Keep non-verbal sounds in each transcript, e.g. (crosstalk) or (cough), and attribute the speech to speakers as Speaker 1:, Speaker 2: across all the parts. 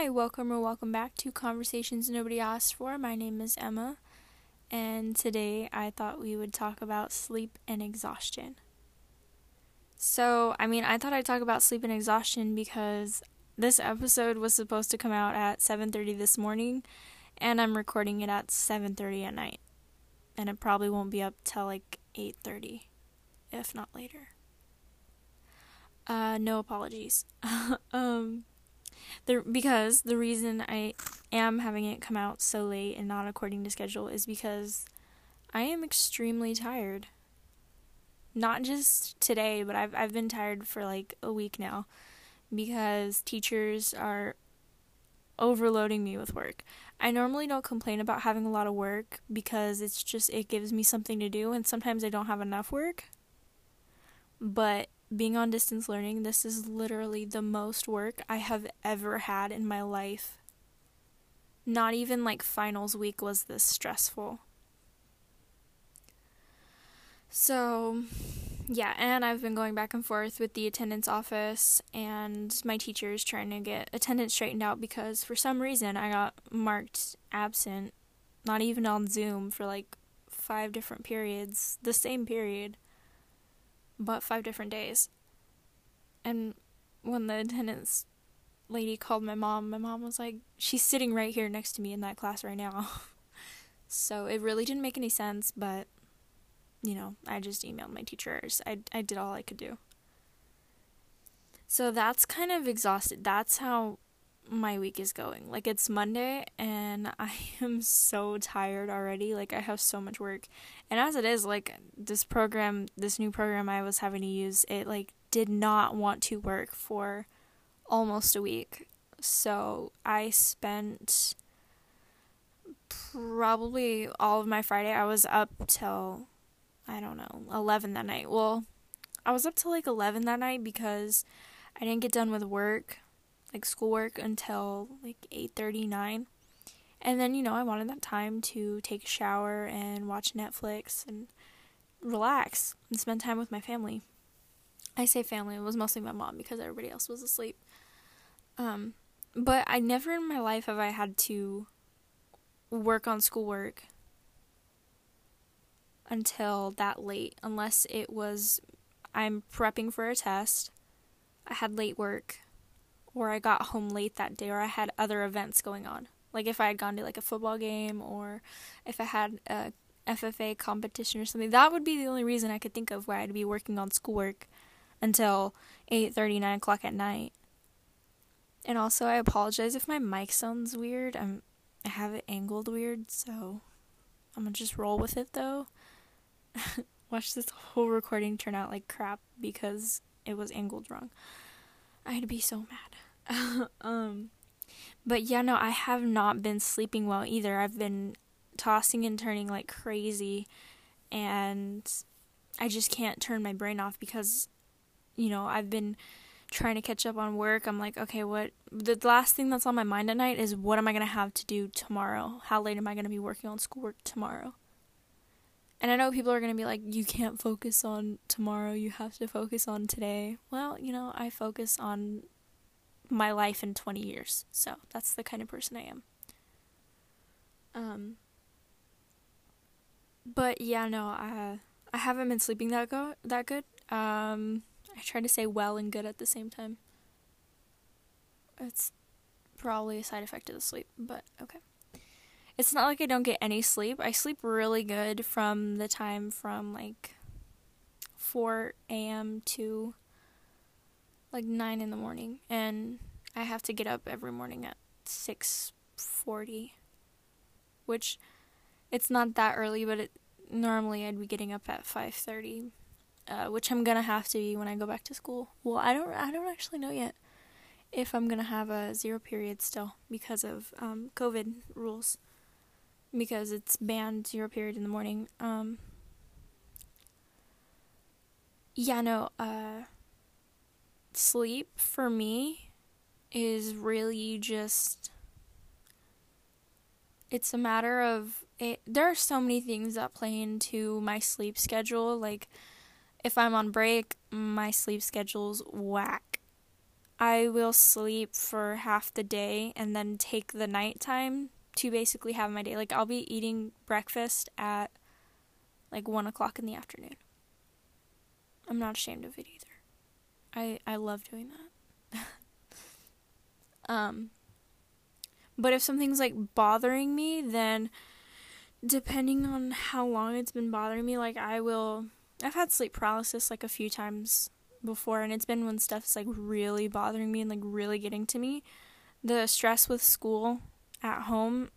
Speaker 1: Hi, welcome or welcome back to Conversations Nobody Asked For. My name is Emma, and today I thought we would talk about sleep and exhaustion. So, I mean, I thought I'd talk about sleep and exhaustion because this episode was supposed to come out at 7:30 this morning, and I'm recording it at 7:30 at night. And it probably won't be up till like 8:30, if not later. Uh, no apologies. (laughs) um the because the reason I am having it come out so late and not according to schedule is because I am extremely tired. Not just today, but I've I've been tired for like a week now because teachers are overloading me with work. I normally don't complain about having a lot of work because it's just it gives me something to do and sometimes I don't have enough work. But being on distance learning, this is literally the most work I have ever had in my life. Not even like finals week was this stressful. So, yeah, and I've been going back and forth with the attendance office and my teachers trying to get attendance straightened out because for some reason I got marked absent, not even on Zoom, for like five different periods, the same period but five different days. And when the attendance lady called my mom, my mom was like, she's sitting right here next to me in that class right now. (laughs) so it really didn't make any sense, but you know, I just emailed my teachers. I I did all I could do. So that's kind of exhausted. That's how my week is going. Like it's Monday and (laughs) I am so tired already. Like I have so much work. And as it is, like this program, this new program I was having to use, it like did not want to work for almost a week. So I spent probably all of my Friday. I was up till I don't know, 11 that night. Well, I was up till like 11 that night because I didn't get done with work like schoolwork until like 8:39. And then, you know, I wanted that time to take a shower and watch Netflix and relax and spend time with my family. I say family, it was mostly my mom because everybody else was asleep. Um, but I never in my life have I had to work on schoolwork until that late, unless it was I'm prepping for a test. I had late work or I got home late that day or I had other events going on. Like if I had gone to like a football game or if I had a FFA competition or something, that would be the only reason I could think of where I'd be working on schoolwork until 8:30, 9 o'clock at night. And also, I apologize if my mic sounds weird. I'm I have it angled weird, so I'm gonna just roll with it though. (laughs) Watch this whole recording turn out like crap because it was angled wrong. I'd be so mad. (laughs) um, but yeah, no, I have not been sleeping well either. I've been tossing and turning like crazy, and I just can't turn my brain off because, you know, I've been trying to catch up on work. I'm like, okay, what the last thing that's on my mind at night is what am I going to have to do tomorrow? How late am I going to be working on schoolwork tomorrow? And I know people are going to be like, you can't focus on tomorrow, you have to focus on today. Well, you know, I focus on my life in 20 years. So that's the kind of person I am. Um, but yeah, no, I, I haven't been sleeping that, go- that good. Um, I try to say well and good at the same time. It's probably a side effect of the sleep, but okay it's not like I don't get any sleep. I sleep really good from the time from like 4 a.m. to like 9 in the morning and I have to get up every morning at 6:40 which it's not that early but it normally I'd be getting up at 5:30 uh, which I'm going to have to be when I go back to school. Well, I don't I don't actually know yet if I'm going to have a zero period still because of um, COVID rules because it's banned zero period in the morning. Um, yeah, no, uh, sleep for me is really just it's a matter of it there are so many things that play into my sleep schedule like if i'm on break my sleep schedule's whack I will sleep for half the day and then take the nighttime to basically have my day. Like I'll be eating breakfast at like one o'clock in the afternoon. I'm not ashamed of it either. I I love doing that. (laughs) um but if something's like bothering me, then depending on how long it's been bothering me, like I will I've had sleep paralysis like a few times before and it's been when stuff's like really bothering me and like really getting to me. The stress with school at home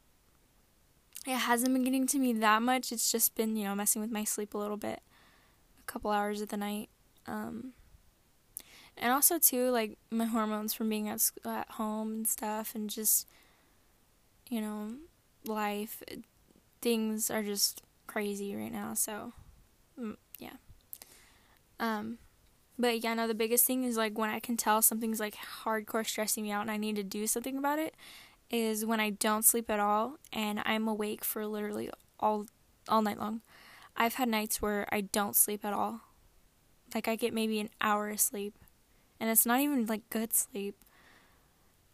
Speaker 1: it hasn't been getting to me that much. It's just been, you know, messing with my sleep a little bit. A couple hours of the night. Um and also too like my hormones from being at school, at home and stuff and just you know, life things are just crazy right now, so mm, yeah. Um but yeah, no, the biggest thing is like when I can tell something's like hardcore stressing me out and I need to do something about it is when I don't sleep at all and I'm awake for literally all all night long. I've had nights where I don't sleep at all. Like I get maybe an hour of sleep and it's not even like good sleep.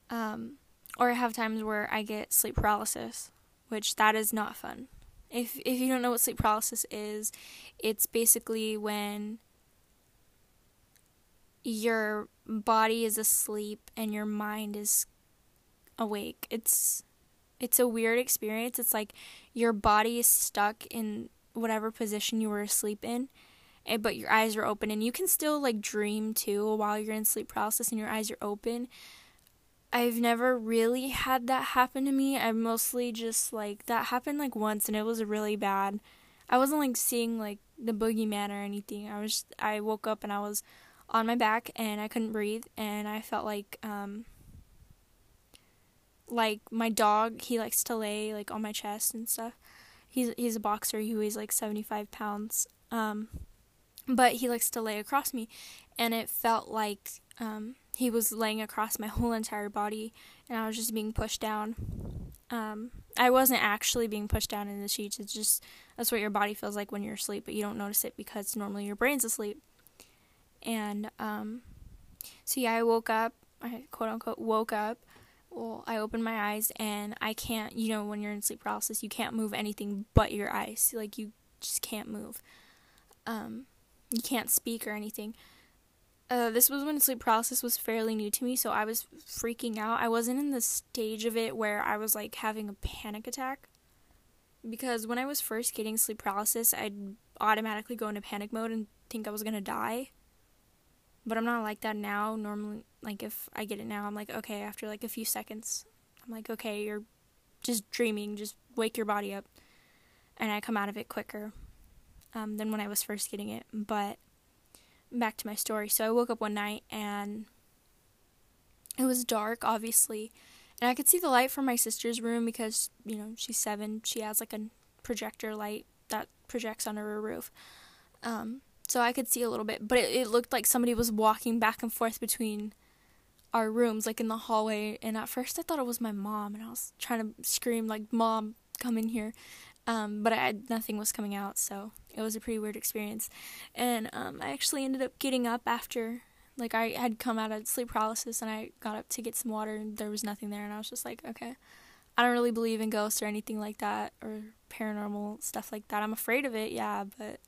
Speaker 1: Um or I have times where I get sleep paralysis, which that is not fun. If if you don't know what sleep paralysis is, it's basically when your body is asleep and your mind is awake. It's it's a weird experience. It's like your body is stuck in whatever position you were asleep in, eh, but your eyes are open and you can still like dream too while you're in sleep paralysis and your eyes are open. I've never really had that happen to me. I mostly just like that happened like once and it was really bad. I wasn't like seeing like the boogeyman or anything. I was I woke up and I was on my back and I couldn't breathe and I felt like um like my dog he likes to lay like on my chest and stuff. He's he's a boxer, he weighs like 75 pounds. Um but he likes to lay across me and it felt like um he was laying across my whole entire body and I was just being pushed down. Um I wasn't actually being pushed down in the sheets. It's just that's what your body feels like when you're asleep, but you don't notice it because normally your brain's asleep. And um, so yeah, I woke up. I quote unquote woke up. Well, I opened my eyes and I can't. You know, when you're in sleep paralysis, you can't move anything but your eyes. Like you just can't move. Um, you can't speak or anything. Uh, this was when sleep paralysis was fairly new to me, so I was freaking out. I wasn't in the stage of it where I was like having a panic attack. Because when I was first getting sleep paralysis, I'd automatically go into panic mode and think I was gonna die but I'm not like that now. Normally, like if I get it now, I'm like, okay, after like a few seconds, I'm like, okay, you're just dreaming, just wake your body up. And I come out of it quicker um, than when I was first getting it. But back to my story. So I woke up one night and it was dark, obviously. And I could see the light from my sister's room because, you know, she's seven. She has like a projector light that projects under her roof. Um, so I could see a little bit, but it, it looked like somebody was walking back and forth between our rooms, like in the hallway. And at first, I thought it was my mom, and I was trying to scream like, "Mom, come in here!" Um, but I, nothing was coming out, so it was a pretty weird experience. And um, I actually ended up getting up after, like, I had come out of sleep paralysis, and I got up to get some water, and there was nothing there, and I was just like, okay. I don't really believe in ghosts or anything like that, or paranormal stuff like that. I'm afraid of it, yeah, but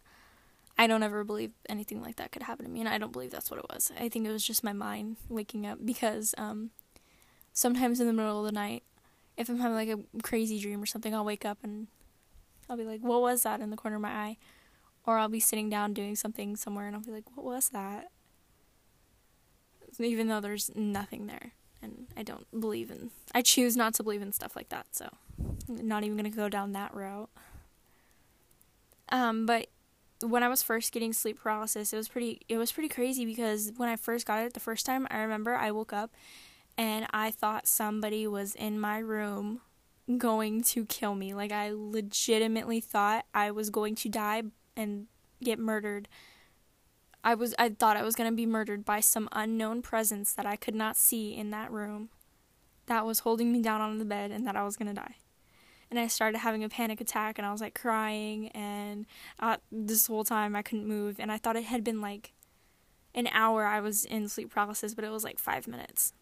Speaker 1: I don't ever believe anything like that could happen to me, and I don't believe that's what it was. I think it was just my mind waking up because um, sometimes in the middle of the night, if I'm having like a crazy dream or something, I'll wake up and I'll be like, "What was that?" in the corner of my eye, or I'll be sitting down doing something somewhere, and I'll be like, "What was that?" Even though there's nothing there, and I don't believe in. I choose not to believe in stuff like that, so I'm not even gonna go down that route. Um, but when I was first getting sleep paralysis, it was pretty it was pretty crazy because when I first got it the first time, I remember I woke up and I thought somebody was in my room going to kill me. Like I legitimately thought I was going to die and get murdered. I was I thought I was going to be murdered by some unknown presence that I could not see in that room that was holding me down on the bed and that I was going to die and I started having a panic attack and I was like crying and uh, this whole time I couldn't move and I thought it had been like an hour I was in sleep paralysis, but it was like five minutes.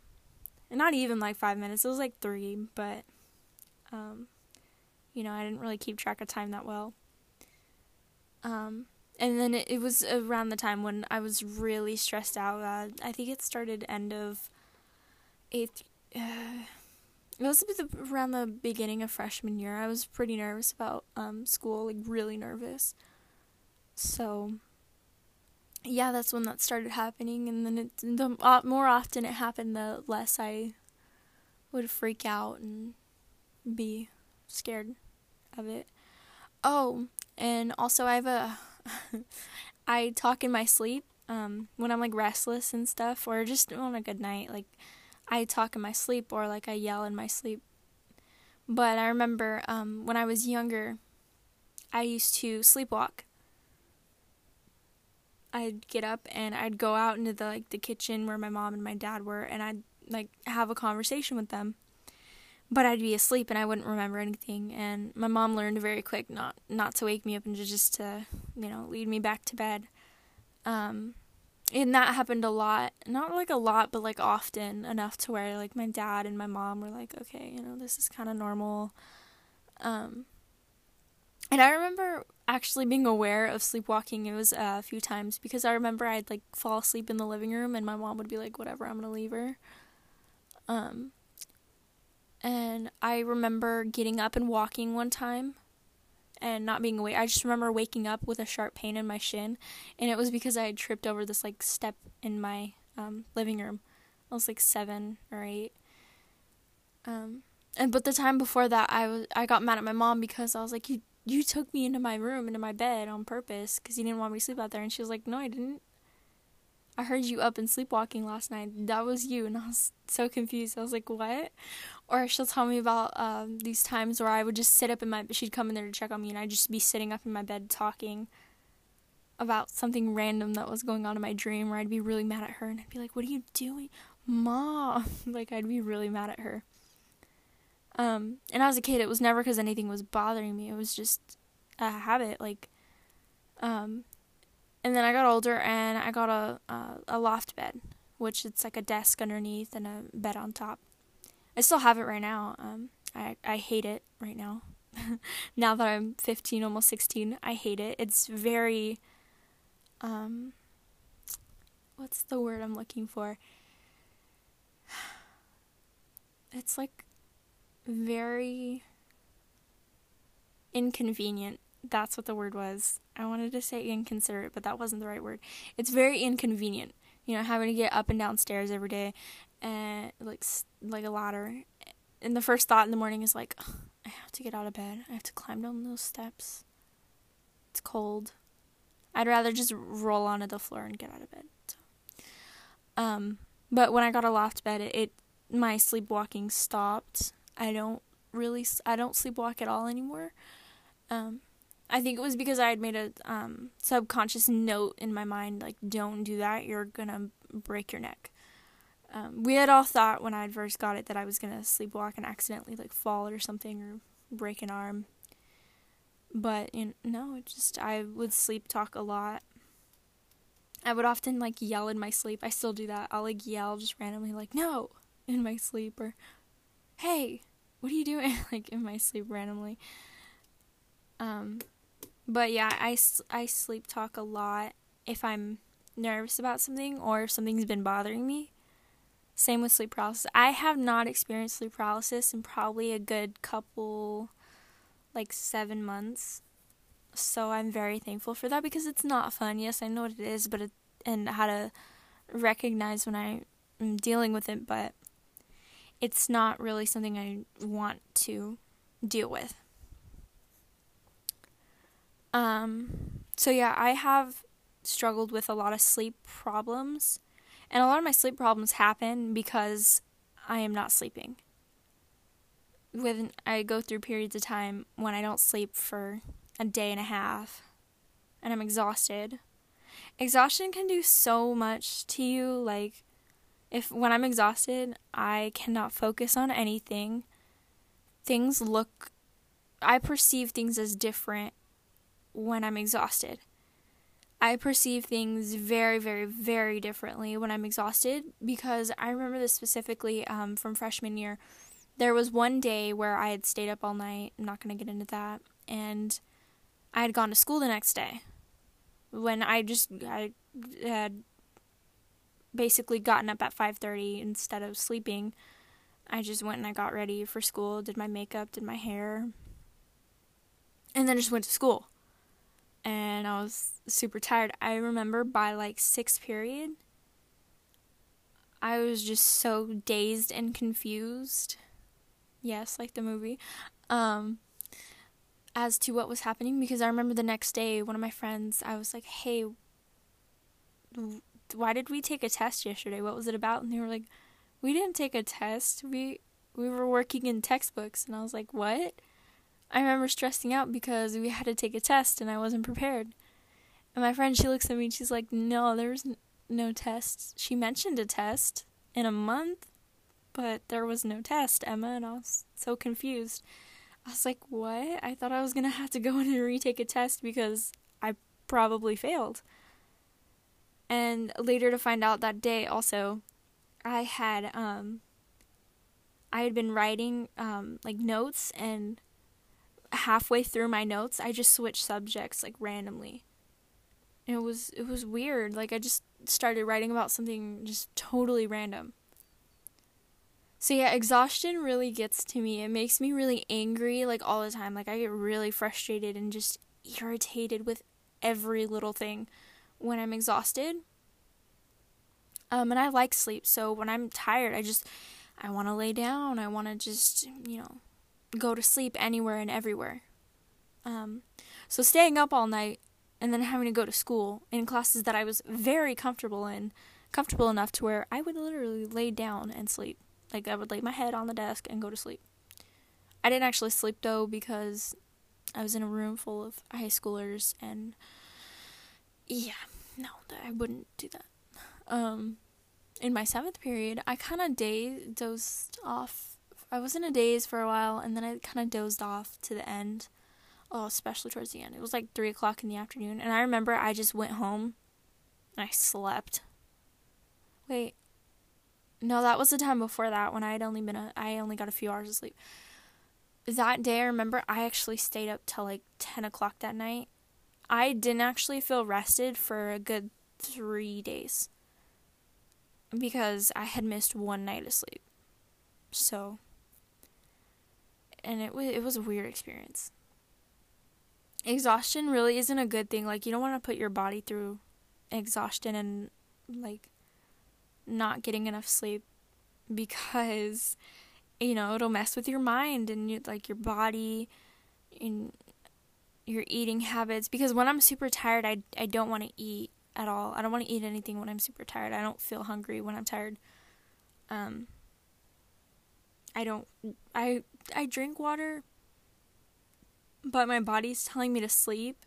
Speaker 1: And not even like five minutes, it was like three, but, um, you know, I didn't really keep track of time that well. Um, and then it, it was around the time when I was really stressed out. Uh, I think it started end of eighth. Uh, it was around the beginning of freshman year. I was pretty nervous about um, school, like really nervous. So, yeah, that's when that started happening. And then it, the uh, more often it happened, the less I would freak out and be scared of it. Oh, and also I have a (laughs) I talk in my sleep um, when I'm like restless and stuff, or just on a good night. Like I talk in my sleep or like I yell in my sleep. But I remember um, when I was younger, I used to sleepwalk. I'd get up and I'd go out into the like the kitchen where my mom and my dad were, and I'd like have a conversation with them. But I'd be asleep and I wouldn't remember anything. And my mom learned very quick not not to wake me up and just to you know lead me back to bed. Um, and that happened a lot not like a lot but like often enough to where like my dad and my mom were like okay you know this is kind of normal. Um and i remember actually being aware of sleepwalking. It was uh, a few times because i remember i'd like fall asleep in the living room and my mom would be like whatever i'm gonna leave her. Um and i remember getting up and walking one time and not being awake. I just remember waking up with a sharp pain in my shin, and it was because I had tripped over this like step in my um, living room. I was like seven or eight. Um, and but the time before that, I was I got mad at my mom because I was like, you you took me into my room into my bed on purpose because you didn't want me to sleep out there, and she was like, no, I didn't. I heard you up and sleepwalking last night. That was you. And I was so confused. I was like, what? Or she'll tell me about um, these times where I would just sit up in my, she'd come in there to check on me and I'd just be sitting up in my bed talking about something random that was going on in my dream where I'd be really mad at her and I'd be like, what are you doing? Mom. (laughs) like, I'd be really mad at her. Um, and as a kid, it was never because anything was bothering me. It was just a habit. Like, um, and then I got older and I got a uh, a loft bed, which it's like a desk underneath and a bed on top. I still have it right now. Um, I I hate it right now. (laughs) now that I'm 15, almost 16, I hate it. It's very um what's the word I'm looking for? (sighs) It's like very inconvenient that's what the word was. I wanted to say inconsiderate, but that wasn't the right word. It's very inconvenient, you know, having to get up and down stairs every day, and like like a ladder. And the first thought in the morning is like, I have to get out of bed. I have to climb down those steps. It's cold. I'd rather just roll onto the floor and get out of bed. So. Um, but when I got a loft bed, it, it my sleepwalking stopped. I don't really I don't sleepwalk at all anymore. Um, I think it was because I had made a um, subconscious note in my mind, like, don't do that, you're gonna break your neck. Um, we had all thought when I had first got it that I was gonna sleepwalk and accidentally, like, fall or something or break an arm. But, you know, no, it just, I would sleep talk a lot. I would often, like, yell in my sleep. I still do that. I'll, like, yell just randomly, like, no, in my sleep, or, hey, what are you doing? (laughs) like, in my sleep randomly. Um, but yeah, I, I sleep talk a lot if I'm nervous about something or if something's been bothering me. Same with sleep paralysis. I have not experienced sleep paralysis in probably a good couple, like seven months. So I'm very thankful for that because it's not fun. Yes, I know what it is, but it, and how to recognize when I am dealing with it, but it's not really something I want to deal with. Um, so yeah, I have struggled with a lot of sleep problems, and a lot of my sleep problems happen because I am not sleeping. When I go through periods of time when I don't sleep for a day and a half, and I'm exhausted. Exhaustion can do so much to you. Like, if when I'm exhausted, I cannot focus on anything. Things look, I perceive things as different when I'm exhausted. I perceive things very, very, very differently when I'm exhausted because I remember this specifically um, from freshman year. There was one day where I had stayed up all night. I'm not going to get into that. And I had gone to school the next day when I just I had basically gotten up at 5:30 instead of sleeping. I just went and I got ready for school, did my makeup, did my hair, and then just went to school. And I was super tired. I remember by like 6th period I was just so dazed and confused. Yes, like the movie. Um as to what was happening because I remember the next day one of my friends I was like, "Hey, why did we take a test yesterday? What was it about?" And they were like, "We didn't take a test. We we were working in textbooks." And I was like, "What?" I remember stressing out because we had to take a test and I wasn't prepared. And my friend, she looks at me and she's like, "No, there's n- no test." She mentioned a test in a month, but there was no test, Emma, and I was so confused. I was like, "What?" I thought I was going to have to go in and retake a test because I probably failed. And later to find out that day also I had um I had been writing um like notes and halfway through my notes I just switched subjects like randomly. And it was it was weird. Like I just started writing about something just totally random. So yeah, exhaustion really gets to me. It makes me really angry like all the time. Like I get really frustrated and just irritated with every little thing when I'm exhausted. Um, and I like sleep, so when I'm tired, I just I want to lay down. I want to just you know go to sleep anywhere and everywhere. Um, so staying up all night and then having to go to school in classes that I was very comfortable in, comfortable enough to where I would literally lay down and sleep. Like I would lay my head on the desk and go to sleep. I didn't actually sleep though because I was in a room full of high schoolers and yeah, no, I wouldn't do that. Um, in my seventh period, I kind of dozed off. I was in a daze for a while, and then I kind of dozed off to the end. Oh, especially towards the end. It was like three o'clock in the afternoon, and I remember I just went home, and I slept. Wait, no, that was the time before that when I had only been a, I only got a few hours of sleep. That day, I remember I actually stayed up till like ten o'clock that night. I didn't actually feel rested for a good three days because I had missed one night of sleep. So, and it was it was a weird experience. Exhaustion really isn't a good thing. Like you don't want to put your body through exhaustion and like not getting enough sleep because you know it'll mess with your mind and you, like your body and your eating habits because when I'm super tired I I don't want to eat at all. I don't want to eat anything when I'm super tired. I don't feel hungry when I'm tired. Um I don't I I drink water but my body's telling me to sleep.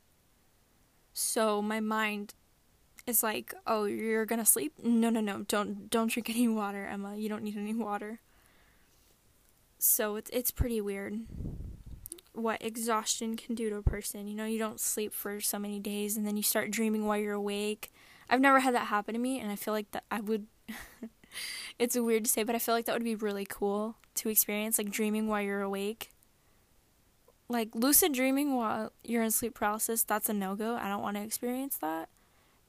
Speaker 1: So my mind is like, "Oh, you're going to sleep? No, no, no. Don't don't drink any water, Emma. You don't need any water." So it's it's pretty weird what exhaustion can do to a person. You know, you don't sleep for so many days and then you start dreaming while you're awake. I've never had that happen to me and I feel like that I would (laughs) it's weird to say, but I feel like that would be really cool to experience like dreaming while you're awake. Like lucid dreaming while you're in sleep paralysis, that's a no-go. I don't want to experience that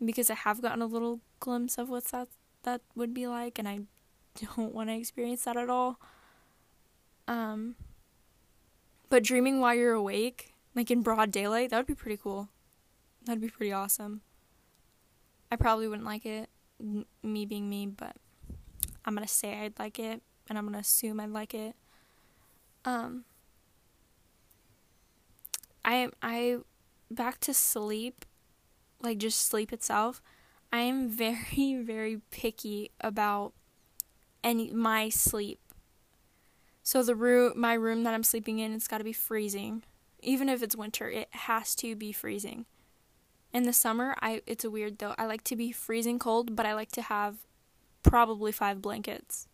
Speaker 1: because I have gotten a little glimpse of what that that would be like and I (laughs) don't want to experience that at all. Um but dreaming while you're awake, like in broad daylight, that would be pretty cool. That'd be pretty awesome. I probably wouldn't like it, me being me, but I'm gonna say I'd like it, and I'm gonna assume I'd like it. Um, I I back to sleep, like just sleep itself. I am (laughs) very very picky about any my sleep. So the room, my room that I'm sleeping in, it's got to be freezing. Even if it's winter, it has to be freezing. In the summer, I it's a weird though. I like to be freezing cold, but I like to have probably 5 blankets.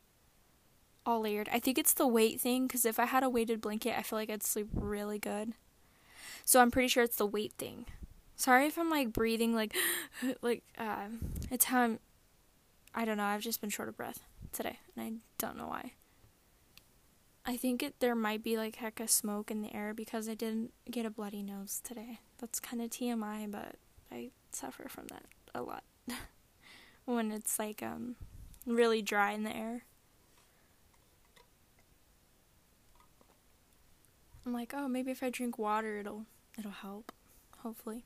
Speaker 1: All layered. I think it's the weight thing cuz if I had a weighted blanket, I feel like I'd sleep really good. So I'm pretty sure it's the weight thing. Sorry if I'm like breathing like (gasps) like uh it's how I'm I don't know, I've just been short of breath today and I don't know why. I think it there might be like heck of smoke in the air because I didn't get a bloody nose today. That's kind of TMI, but I suffer from that a lot. (laughs) when it's like um really dry in the air. I'm like, oh, maybe if I drink water, it'll it'll help. Hopefully.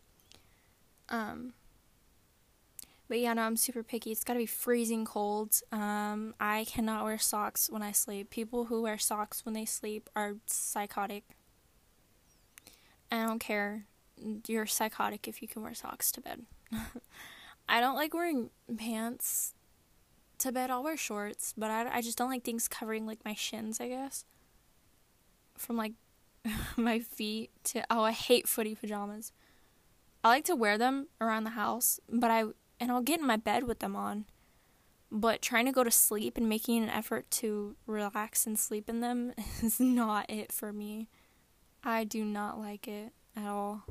Speaker 1: Um. But yeah, no, I'm super picky. It's gotta be freezing cold. Um, I cannot wear socks when I sleep. People who wear socks when they sleep are psychotic. I don't care. You're psychotic if you can wear socks to bed. (laughs) I don't like wearing pants to bed. I'll wear shorts, but I, I just don't like things covering like my shins, I guess. From like (laughs) my feet to oh, I hate footy pajamas. I like to wear them around the house, but I and I'll get in my bed with them on. But trying to go to sleep and making an effort to relax and sleep in them (laughs) is not it for me. I do not like it at all.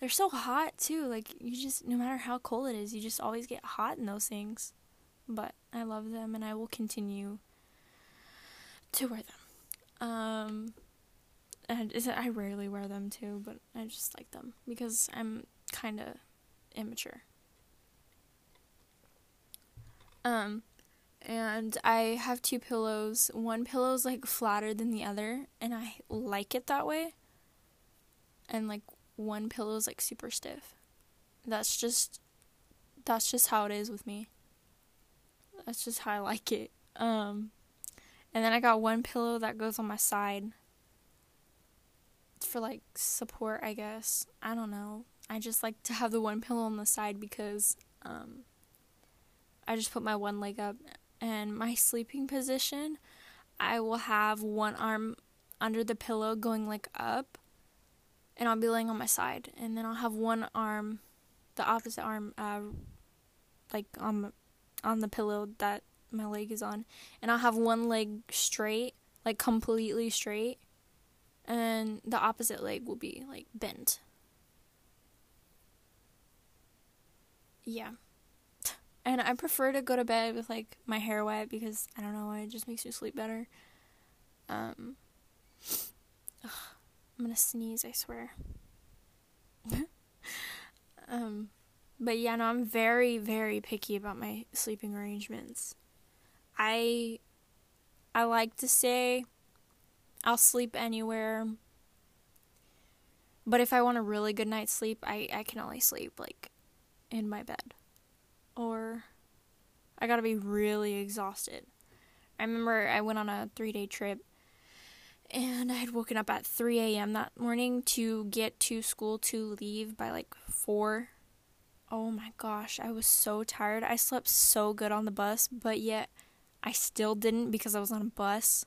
Speaker 1: They're so hot too. Like you just no matter how cold it is, you just always get hot in those things. But I love them and I will continue to wear them. Um and I rarely wear them too, but I just like them because I'm kind of immature. Um, and I have two pillows. One pillow's like flatter than the other, and I like it that way. And like one pillow's like super stiff. That's just that's just how it is with me. That's just how I like it. Um, and then I got one pillow that goes on my side for like support, I guess. I don't know. I just like to have the one pillow on the side because um, I just put my one leg up and my sleeping position. I will have one arm under the pillow going like up, and I'll be laying on my side, and then I'll have one arm, the opposite arm, uh, like on on the pillow that my leg is on, and I'll have one leg straight, like completely straight, and the opposite leg will be like bent. Yeah. And I prefer to go to bed with like my hair wet because I don't know, why it just makes me sleep better. Um ugh, (sighs) I'm to sneeze, I swear. (laughs) um but yeah, no, I'm very very picky about my sleeping arrangements. I I like to say I'll sleep anywhere. But if I want a really good night's sleep, I, I can only sleep like in my bed. Or I gotta be really exhausted. I remember I went on a three day trip and I had woken up at 3 a.m. that morning to get to school to leave by like 4. Oh my gosh, I was so tired. I slept so good on the bus, but yet I still didn't because I was on a bus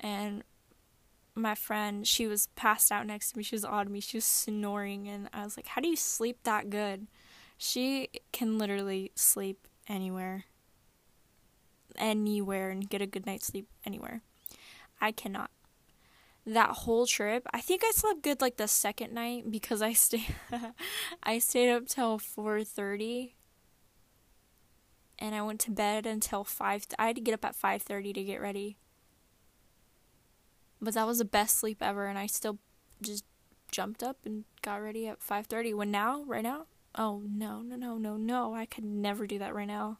Speaker 1: and my friend, she was passed out next to me. She was on me. She was snoring, and I was like, "How do you sleep that good?" She can literally sleep anywhere, anywhere, and get a good night's sleep anywhere. I cannot. That whole trip, I think I slept good like the second night because I stay, (laughs) I stayed up till four thirty, and I went to bed until five. I had to get up at five thirty to get ready. But that was the best sleep ever and I still just jumped up and got ready at 5:30 when now? Right now? Oh no no no no no. I could never do that right now.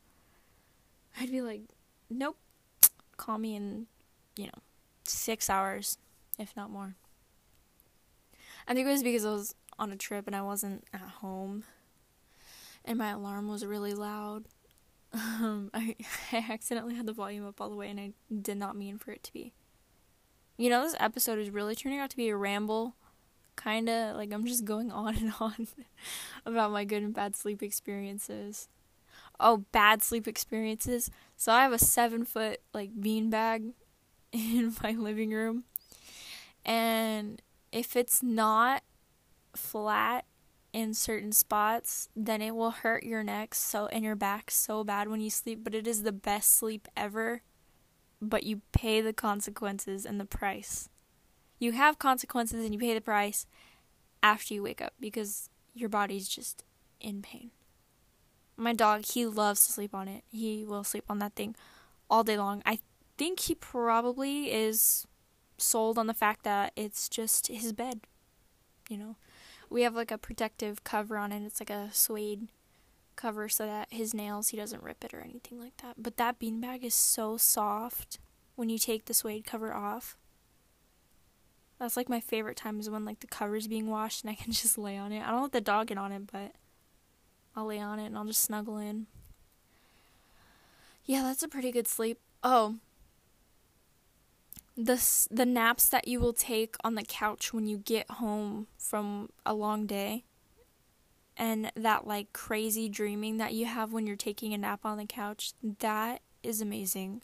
Speaker 1: I'd be like nope. Call me in you know 6 hours if not more I think it was because I was on a trip and I wasn't at home and my alarm was really loud (laughs) um, I, (laughs) I accidentally had the volume up all the way and I did not mean for it to be you know, this episode is really turning out to be a ramble. Kinda like I'm just going (laughs) on and on about my good and bad sleep experiences. Oh, bad sleep experiences. So I have a seven foot like bean bag in my living room. And if it's not flat in certain spots, then it will hurt your neck so and your back so bad when you sleep, but it is the best sleep ever but you pay the consequences and the price. You have consequences and you pay the price after you wake up because your body's just in pain. My dog, he loves to sleep on it. He will sleep on that thing all day long. I think he probably is sold on the fact that it's just his bed. You know, we have like a protective cover on it. It's like a suede cover so that his nails he doesn't rip it or anything like that. But that beanbag is so soft when you take the suede cover off. That's like my favorite time is when like the cover's being washed and I can (laughs) just lay on it. I don't let the dog get on it, but I'll lay on it and I'll just snuggle in. Yeah, that's a pretty good sleep. Oh, the the naps that you will take on the couch when you get home from a long day and that like crazy dreaming that you have when you're taking a nap on the couch that is amazing.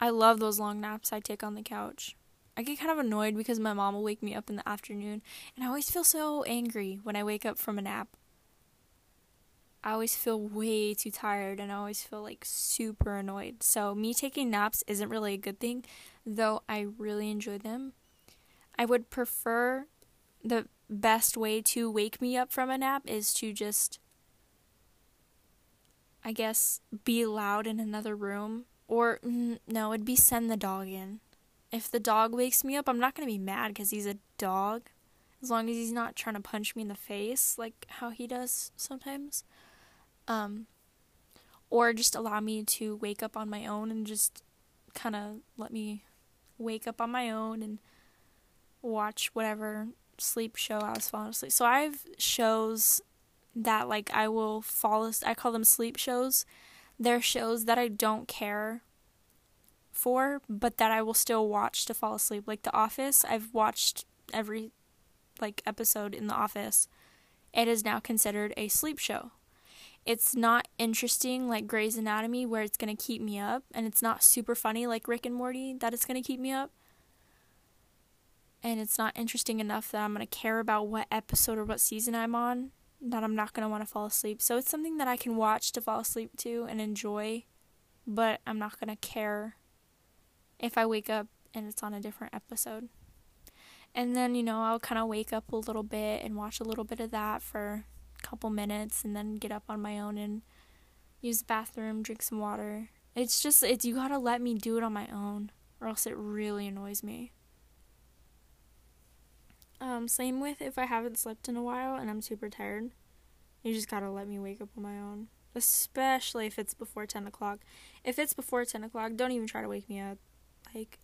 Speaker 1: I love those long naps i take on the couch. I get kind of annoyed because my mom will wake me up in the afternoon and i always feel so angry when i wake up from a nap I always feel way too tired and I always feel like super annoyed. So, me taking naps isn't really a good thing, though I really enjoy them. I would prefer the best way to wake me up from a nap is to just, I guess, be loud in another room. Or, no, it'd be send the dog in. If the dog wakes me up, I'm not going to be mad because he's a dog. As long as he's not trying to punch me in the face like how he does sometimes. Um, or just allow me to wake up on my own and just kind of let me wake up on my own and watch whatever sleep show I was falling asleep. So I have shows that like I will fall I call them sleep shows. They're shows that I don't care for, but that I will still watch to fall asleep. Like The Office, I've watched every like episode in The Office. It is now considered a sleep show it's not interesting like Grey's Anatomy where it's going to keep me up and it's not super funny like Rick and Morty that it's going to keep me up. And it's not interesting enough that I'm going to care about what episode or what season I'm on that I'm not going to want to fall asleep. So it's something that I can watch to fall asleep to and enjoy, but I'm not going to care if I wake up and it's on a different episode. And then, you know, I'll kind of wake up a little bit and watch a little bit of that for couple minutes and then get up on my own and use the bathroom, drink some water. It's just it's you got to let me do it on my own or else it really annoys me. Um, same with if I haven't slept in a while and I'm super tired. You just gotta let me wake up on my own. Especially if it's before 10 o'clock. If it's before 10 o'clock, don't even try to wake me up. Like,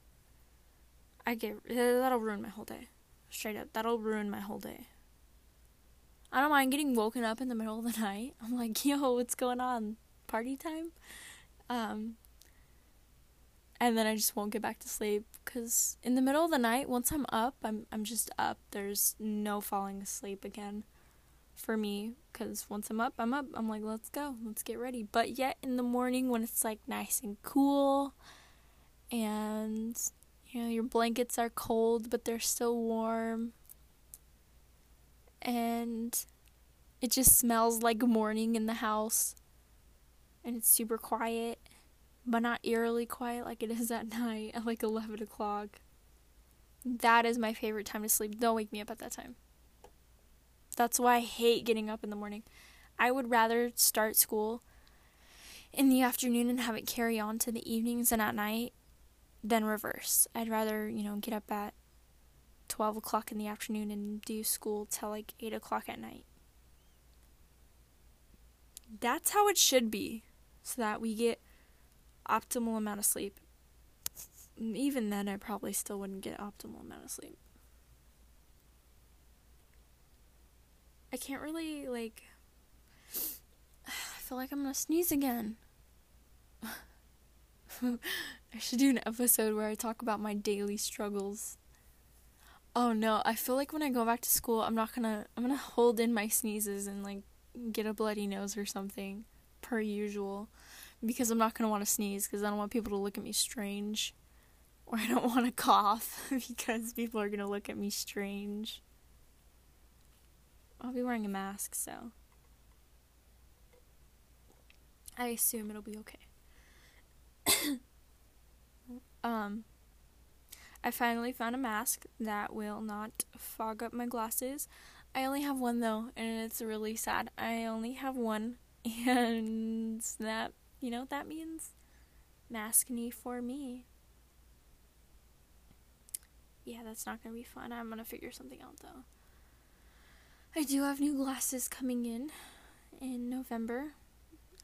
Speaker 1: I get. That'll ruin my whole day. Straight up. That'll ruin my whole day. I don't mind getting woken up in the middle of the (laughs) night. I'm like, yo, what's going on? Party time? Um, and then I just won't get back to sleep because in the middle of the night, once I'm up, I'm I'm just up. There's no falling asleep again for me because once I'm up, I'm up. I'm like, let's go, let's get ready. But yet in the morning when it's like nice and cool, and you know your blankets are cold but they're still warm and it just smells like morning in the house. And it's super quiet but not eerily quiet like it is at (laughs) night at like 11 o'clock. That is my favorite time to sleep. Don't wake me up at that time. That's why i hate getting up in the morning. I would rather start school in the afternoon and have it carry on to the evenings and at night than reverse. I'd rather you know get up at 12 o'clock in the afternoon and do school till like 8 o'clock at night. That's how it should be, so that we get optimal amount of sleep. Even then, I probably still wouldn't get optimal amount of sleep. I can't really, like, (sighs) I feel like I'm gonna sneeze again. (laughs) I should do an episode where I talk about my daily struggles. Oh no, I feel like when I go back to school, I'm not gonna I'm gonna hold in my sneezes and like get a bloody nose or something per usual because I'm not gonna want to sneeze because I don't want people to look at me strange or I don't want to (laughs) cough because people are gonna look at me strange. I'll be wearing a mask, so I assume it'll be okay. (coughs) um I finally found a mask that will not fog up my glasses. I only have one though, and it's really sad. I only have one, (laughs) and that, you know, what that means maskne for me. Yeah, that's not gonna be fun. I'm gonna figure something out though. I do have new glasses coming in in November.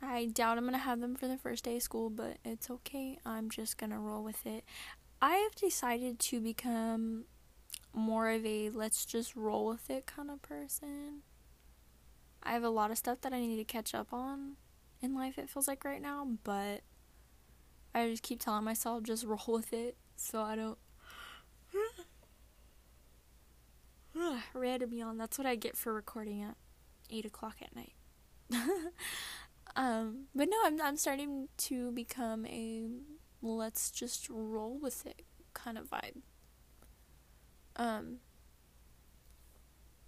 Speaker 1: I doubt I'm gonna have them for the first day of school, but it's okay. I'm just gonna roll with it. I have decided to become more of a let's just roll with it kind of person. I have a lot of stuff that I need to catch up on in life, it feels like right now, but I just keep telling myself just roll with it so I don't (sighs) random yawn. That's what I get for recording at eight o'clock at night. (laughs) um, but no, I'm I'm starting to become a let's just roll with it kind of vibe. Um.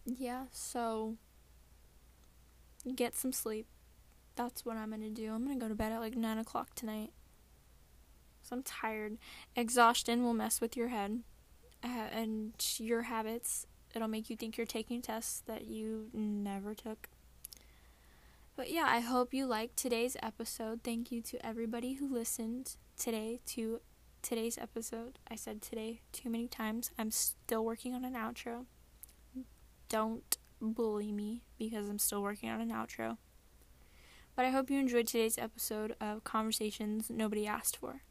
Speaker 1: Yeah, so get some sleep. That's what I'm gonna do. I'm gonna go to bed at like nine o'clock tonight. So I'm tired. Exhaustion will mess with your head uh, and your habits it'll make you think you're taking tests that you never took. But yeah, I hope you liked today's episode. Thank you to everybody who listened today to today's episode. I said today too many times. I'm still working on an outro. Don't bully me because I'm still working on an outro. But I hope you enjoyed today's episode of Conversations Nobody Asked For.